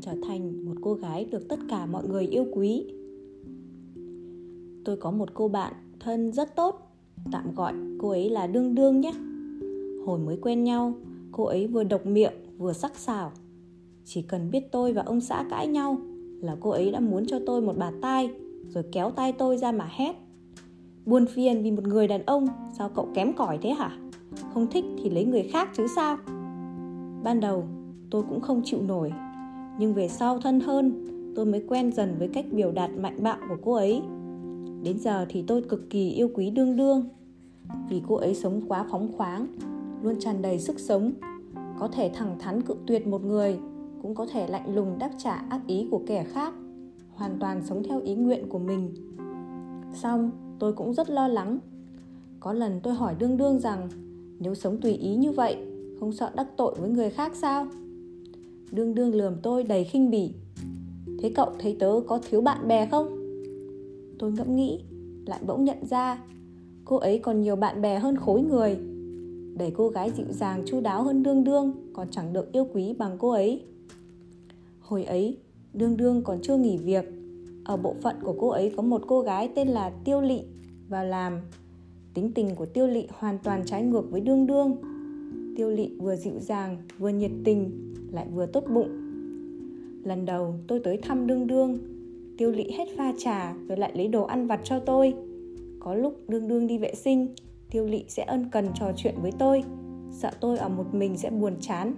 trở thành một cô gái được tất cả mọi người yêu quý. Tôi có một cô bạn thân rất tốt, tạm gọi cô ấy là đương đương nhé. Hồi mới quen nhau, cô ấy vừa độc miệng, vừa sắc sảo. Chỉ cần biết tôi và ông xã cãi nhau là cô ấy đã muốn cho tôi một bà tai, rồi kéo tay tôi ra mà hét. Buồn phiền vì một người đàn ông, sao cậu kém cỏi thế hả? Không thích thì lấy người khác chứ sao? Ban đầu, tôi cũng không chịu nổi nhưng về sau thân hơn, tôi mới quen dần với cách biểu đạt mạnh bạo của cô ấy. Đến giờ thì tôi cực kỳ yêu quý đương đương. Vì cô ấy sống quá phóng khoáng, luôn tràn đầy sức sống. Có thể thẳng thắn cự tuyệt một người, cũng có thể lạnh lùng đáp trả ác ý của kẻ khác, hoàn toàn sống theo ý nguyện của mình. Xong, tôi cũng rất lo lắng. Có lần tôi hỏi đương đương rằng, nếu sống tùy ý như vậy, không sợ đắc tội với người khác sao? Đương đương lườm tôi đầy khinh bỉ. Thế cậu thấy tớ có thiếu bạn bè không? Tôi ngẫm nghĩ, lại bỗng nhận ra cô ấy còn nhiều bạn bè hơn khối người. Để cô gái dịu dàng, chu đáo hơn đương đương còn chẳng được yêu quý bằng cô ấy. Hồi ấy, đương đương còn chưa nghỉ việc. Ở bộ phận của cô ấy có một cô gái tên là tiêu lị vào làm tính tình của tiêu lị hoàn toàn trái ngược với đương đương. Tiêu lị vừa dịu dàng, vừa nhiệt tình lại vừa tốt bụng. Lần đầu tôi tới thăm đương đương, tiêu lị hết pha trà rồi lại lấy đồ ăn vặt cho tôi. Có lúc đương đương đi vệ sinh, tiêu lị sẽ ân cần trò chuyện với tôi, sợ tôi ở một mình sẽ buồn chán.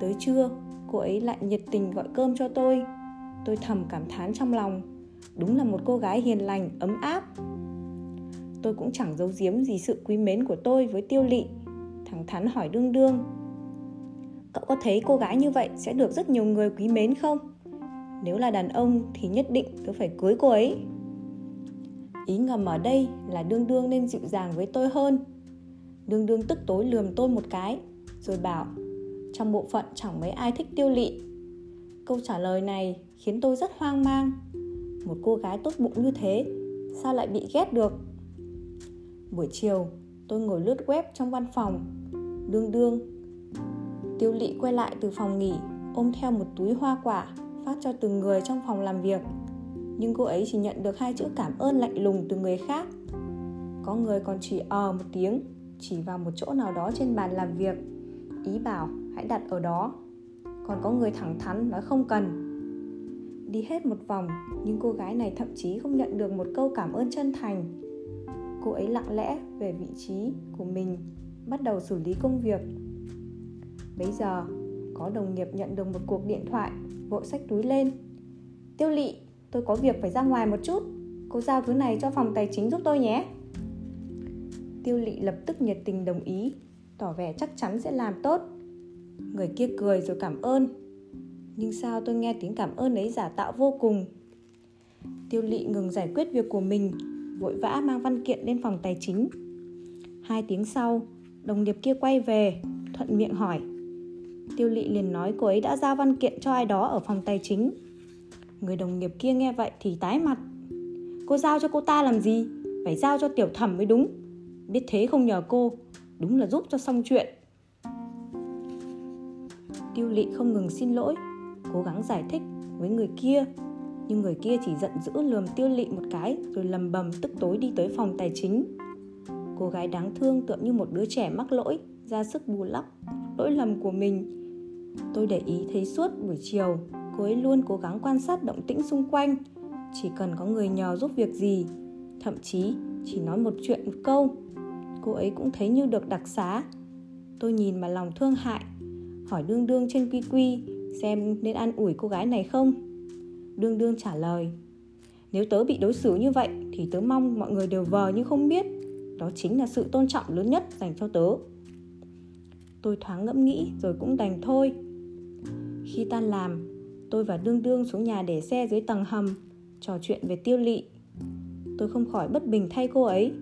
Tới trưa, cô ấy lại nhiệt tình gọi cơm cho tôi. Tôi thầm cảm thán trong lòng, đúng là một cô gái hiền lành, ấm áp. Tôi cũng chẳng giấu giếm gì sự quý mến của tôi với tiêu lị, thẳng thắn hỏi đương đương cậu có thấy cô gái như vậy sẽ được rất nhiều người quý mến không? Nếu là đàn ông thì nhất định tôi phải cưới cô ấy. Ý ngầm ở đây là đương đương nên dịu dàng với tôi hơn. Đương đương tức tối lườm tôi một cái, rồi bảo, trong bộ phận chẳng mấy ai thích tiêu lị. Câu trả lời này khiến tôi rất hoang mang. Một cô gái tốt bụng như thế, sao lại bị ghét được? Buổi chiều, tôi ngồi lướt web trong văn phòng. Đương đương tiêu lị quay lại từ phòng nghỉ, ôm theo một túi hoa quả, phát cho từng người trong phòng làm việc. Nhưng cô ấy chỉ nhận được hai chữ cảm ơn lạnh lùng từ người khác. Có người còn chỉ ờ một tiếng, chỉ vào một chỗ nào đó trên bàn làm việc. Ý bảo, hãy đặt ở đó. Còn có người thẳng thắn nói không cần. Đi hết một vòng, nhưng cô gái này thậm chí không nhận được một câu cảm ơn chân thành. Cô ấy lặng lẽ về vị trí của mình, bắt đầu xử lý công việc bấy giờ, có đồng nghiệp nhận được một cuộc điện thoại, vội xách túi lên. Tiêu lị, tôi có việc phải ra ngoài một chút. Cô giao thứ này cho phòng tài chính giúp tôi nhé. Tiêu lị lập tức nhiệt tình đồng ý, tỏ vẻ chắc chắn sẽ làm tốt. Người kia cười rồi cảm ơn. Nhưng sao tôi nghe tiếng cảm ơn ấy giả tạo vô cùng? Tiêu lị ngừng giải quyết việc của mình, vội vã mang văn kiện lên phòng tài chính. Hai tiếng sau, đồng nghiệp kia quay về, thuận miệng hỏi tiêu lị liền nói cô ấy đã giao văn kiện cho ai đó ở phòng tài chính. Người đồng nghiệp kia nghe vậy thì tái mặt. Cô giao cho cô ta làm gì? Phải giao cho tiểu thẩm mới đúng. Biết thế không nhờ cô, đúng là giúp cho xong chuyện. Tiêu lị không ngừng xin lỗi, cố gắng giải thích với người kia. Nhưng người kia chỉ giận dữ lườm tiêu lị một cái rồi lầm bầm tức tối đi tới phòng tài chính. Cô gái đáng thương tựa như một đứa trẻ mắc lỗi, ra sức bù lắp lỗi lầm của mình tôi để ý thấy suốt buổi chiều, cô ấy luôn cố gắng quan sát động tĩnh xung quanh. Chỉ cần có người nhờ giúp việc gì, thậm chí chỉ nói một chuyện, một câu, cô ấy cũng thấy như được đặc xá. Tôi nhìn mà lòng thương hại, hỏi đương đương trên quy quy xem nên an ủi cô gái này không. Đương đương trả lời, nếu tớ bị đối xử như vậy thì tớ mong mọi người đều vờ như không biết. Đó chính là sự tôn trọng lớn nhất dành cho tớ. Tôi thoáng ngẫm nghĩ rồi cũng đành thôi khi tan làm, tôi và đương đương xuống nhà để xe dưới tầng hầm, trò chuyện về tiêu lị. Tôi không khỏi bất bình thay cô ấy.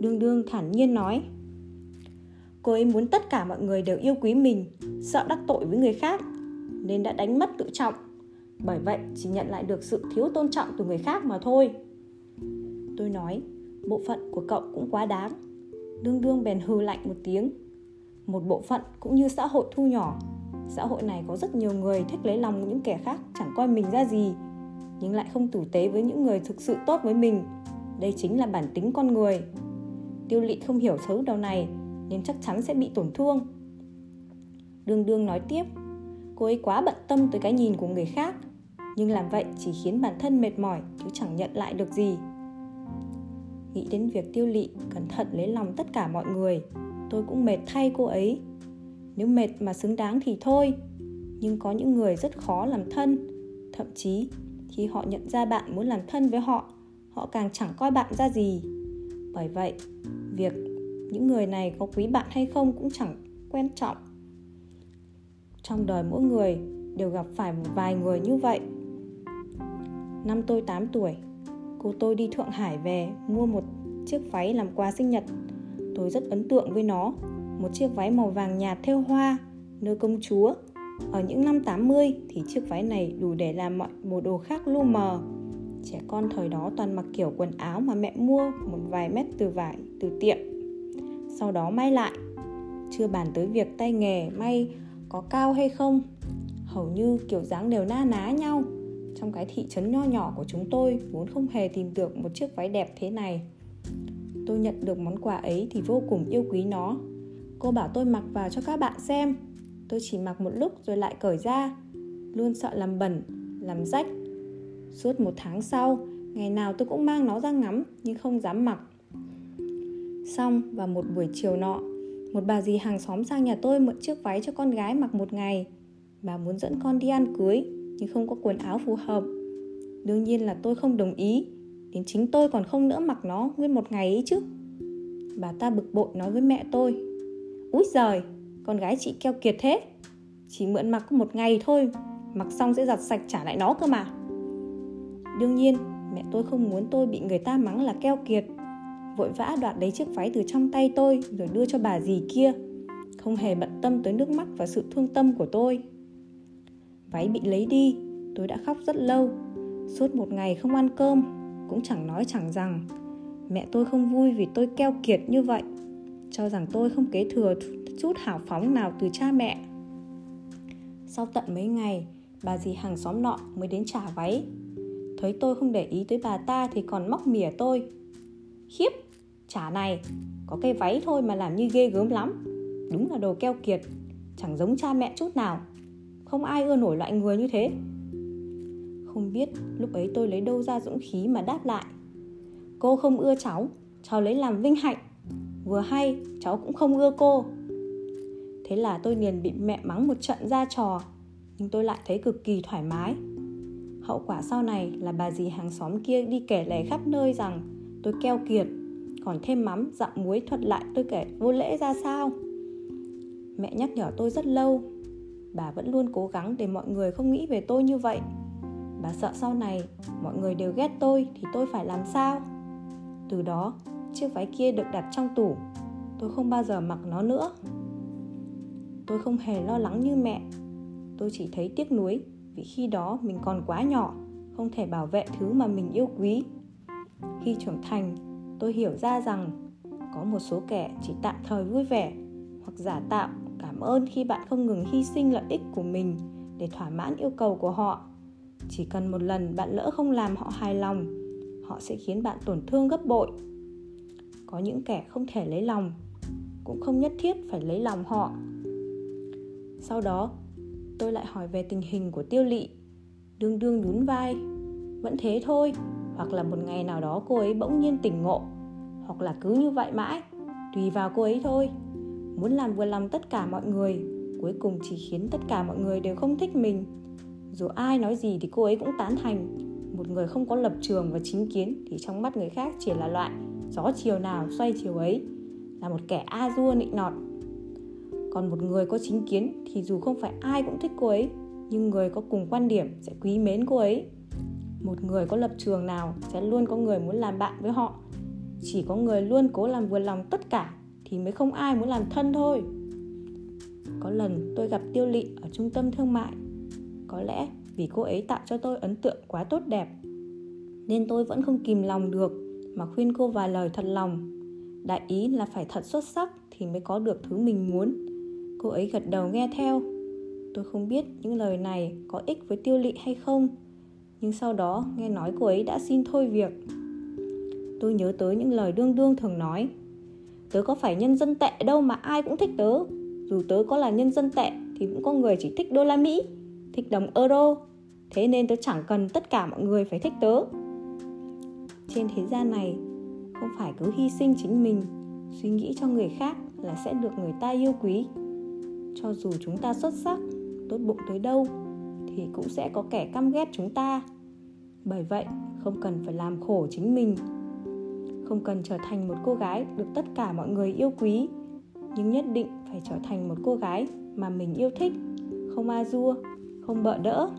Đương đương thản nhiên nói, cô ấy muốn tất cả mọi người đều yêu quý mình, sợ đắc tội với người khác, nên đã đánh mất tự trọng. Bởi vậy, chỉ nhận lại được sự thiếu tôn trọng từ người khác mà thôi. Tôi nói, bộ phận của cậu cũng quá đáng. Đương đương bèn hừ lạnh một tiếng. Một bộ phận cũng như xã hội thu nhỏ xã hội này có rất nhiều người thích lấy lòng những kẻ khác, chẳng coi mình ra gì, nhưng lại không tử tế với những người thực sự tốt với mình. Đây chính là bản tính con người. Tiêu lị không hiểu thấu điều này, nên chắc chắn sẽ bị tổn thương. Đương đương nói tiếp, cô ấy quá bận tâm tới cái nhìn của người khác, nhưng làm vậy chỉ khiến bản thân mệt mỏi, chứ chẳng nhận lại được gì. Nghĩ đến việc tiêu lị cẩn thận lấy lòng tất cả mọi người, tôi cũng mệt thay cô ấy nếu mệt mà xứng đáng thì thôi. Nhưng có những người rất khó làm thân. Thậm chí, khi họ nhận ra bạn muốn làm thân với họ họ càng chẳng coi bạn ra gì. Bởi vậy, việc những người này có quý bạn hay không cũng chẳng quan trọng. Trong đời mỗi người đều gặp phải một vài người như vậy. Năm tôi 8 tuổi, cô tôi đi Thượng Hải về mua một chiếc váy làm quà sinh nhật. Tôi rất ấn tượng với nó một chiếc váy màu vàng nhạt theo hoa, nơi công chúa. Ở những năm 80 thì chiếc váy này đủ để làm mọi bộ đồ khác lu mờ. Trẻ con thời đó toàn mặc kiểu quần áo mà mẹ mua một vài mét từ vải, từ tiệm. Sau đó may lại. Chưa bàn tới việc tay nghề may có cao hay không. Hầu như kiểu dáng đều na ná nhau. Trong cái thị trấn nho nhỏ của chúng tôi, vốn không hề tìm được một chiếc váy đẹp thế này. Tôi nhận được món quà ấy thì vô cùng yêu quý nó cô bảo tôi mặc vào cho các bạn xem. Tôi chỉ mặc một lúc rồi lại cởi ra. Luôn sợ làm bẩn, làm rách. Suốt một tháng sau, ngày nào tôi cũng mang nó ra ngắm, nhưng không dám mặc. Xong, vào một buổi chiều nọ, một bà dì hàng xóm sang nhà tôi mượn chiếc váy cho con gái mặc một ngày. Bà muốn dẫn con đi ăn cưới, nhưng không có quần áo phù hợp. Đương nhiên là tôi không đồng ý. Đến chính tôi còn không nỡ mặc nó nguyên một ngày ấy chứ. Bà ta bực bội nói với mẹ tôi úi giời, con gái chị keo kiệt thế. Chỉ mượn mặc có một ngày thôi, mặc xong sẽ giặt sạch trả lại nó cơ mà. Đương nhiên, mẹ tôi không muốn tôi bị người ta mắng là keo kiệt. Vội vã đoạt lấy chiếc váy từ trong tay tôi rồi đưa cho bà dì kia. Không hề bận tâm tới nước mắt và sự thương tâm của tôi. Váy bị lấy đi, tôi đã khóc rất lâu. Suốt một ngày không ăn cơm, cũng chẳng nói chẳng rằng. Mẹ tôi không vui vì tôi keo kiệt như vậy cho rằng tôi không kế thừa chút hào phóng nào từ cha mẹ. Sau tận mấy ngày, bà dì hàng xóm nọ mới đến trả váy. Thấy tôi không để ý tới bà ta thì còn móc mỉa tôi. Khiếp trả này, có cây váy thôi mà làm như ghê gớm lắm. Đúng là đồ keo kiệt, chẳng giống cha mẹ chút nào. Không ai ưa nổi loại người như thế. Không biết lúc ấy tôi lấy đâu ra dũng khí mà đáp lại. Cô không ưa cháu cháu lấy làm vinh hạnh vừa hay, cháu cũng không ưa cô. Thế là tôi liền bị mẹ mắng một trận ra trò, nhưng tôi lại thấy cực kỳ thoải mái. Hậu quả sau này là bà dì hàng xóm kia đi kể lể khắp nơi rằng tôi keo kiệt, còn thêm mắm, dặm muối thuật lại tôi kể vô lễ ra sao. Mẹ nhắc nhở tôi rất lâu, bà vẫn luôn cố gắng để mọi người không nghĩ về tôi như vậy. Bà sợ sau này mọi người đều ghét tôi thì tôi phải làm sao? Từ đó chiếc váy kia được đặt trong tủ. Tôi không bao giờ mặc nó nữa. Tôi không hề lo lắng như mẹ. Tôi chỉ thấy tiếc nuối vì khi đó mình còn quá nhỏ, không thể bảo vệ thứ mà mình yêu quý. Khi trưởng thành, tôi hiểu ra rằng có một số kẻ chỉ tạm thời vui vẻ hoặc giả tạo cảm ơn khi bạn không ngừng hy sinh lợi ích của mình để thỏa mãn yêu cầu của họ. Chỉ cần một lần bạn lỡ không làm họ hài lòng, họ sẽ khiến bạn tổn thương gấp bội có những kẻ không thể lấy lòng, cũng không nhất thiết phải lấy lòng họ. Sau đó, tôi lại hỏi về tình hình của tiêu lỵ đương đương nhún vai, vẫn thế thôi, hoặc là một ngày nào đó cô ấy bỗng nhiên tỉnh ngộ, hoặc là cứ như vậy mãi, tùy vào cô ấy thôi. Muốn làm vừa lòng tất cả mọi người, cuối cùng chỉ khiến tất cả mọi người đều không thích mình. Dù ai nói gì thì cô ấy cũng tán thành, một người không có lập trường và chính kiến thì trong mắt người khác chỉ là loại gió chiều nào xoay chiều ấy là một kẻ a dua nịnh nọt. Còn một người có chính kiến thì dù không phải ai cũng thích cô ấy, nhưng người có cùng quan điểm sẽ quý mến cô ấy. Một người có lập trường nào sẽ luôn có người muốn làm bạn với họ. Chỉ có người luôn cố làm vừa lòng tất cả thì mới không ai muốn làm thân thôi. Có lần tôi gặp tiêu lị ở trung tâm thương mại. Có lẽ vì cô ấy tạo cho tôi ấn tượng quá tốt đẹp, nên tôi vẫn không kìm lòng được mà khuyên cô vài lời thật lòng. Đại ý là phải thật xuất sắc thì mới có được thứ mình muốn. Cô ấy gật đầu nghe theo. Tôi không biết những lời này có ích với tiêu lị hay không, nhưng sau đó nghe nói cô ấy đã xin thôi việc. Tôi nhớ tới những lời đương đương thường nói, tớ có phải nhân dân tệ đâu mà ai cũng thích tớ. Dù tớ có là nhân dân tệ thì cũng có người chỉ thích đô la mỹ, thích đồng euro. Thế nên tớ chẳng cần tất cả mọi người phải thích tớ trên thế gian này. Không phải cứ hy sinh chính mình, suy nghĩ cho người khác là sẽ được người ta yêu quý. Cho dù chúng ta xuất sắc, tốt bụng tới đâu, thì cũng sẽ có kẻ căm ghét chúng ta. Bởi vậy, không cần phải làm khổ chính mình. Không cần trở thành một cô gái được tất cả mọi người yêu quý, nhưng nhất định phải trở thành một cô gái mà mình yêu thích. Không a dua, không bợ đỡ.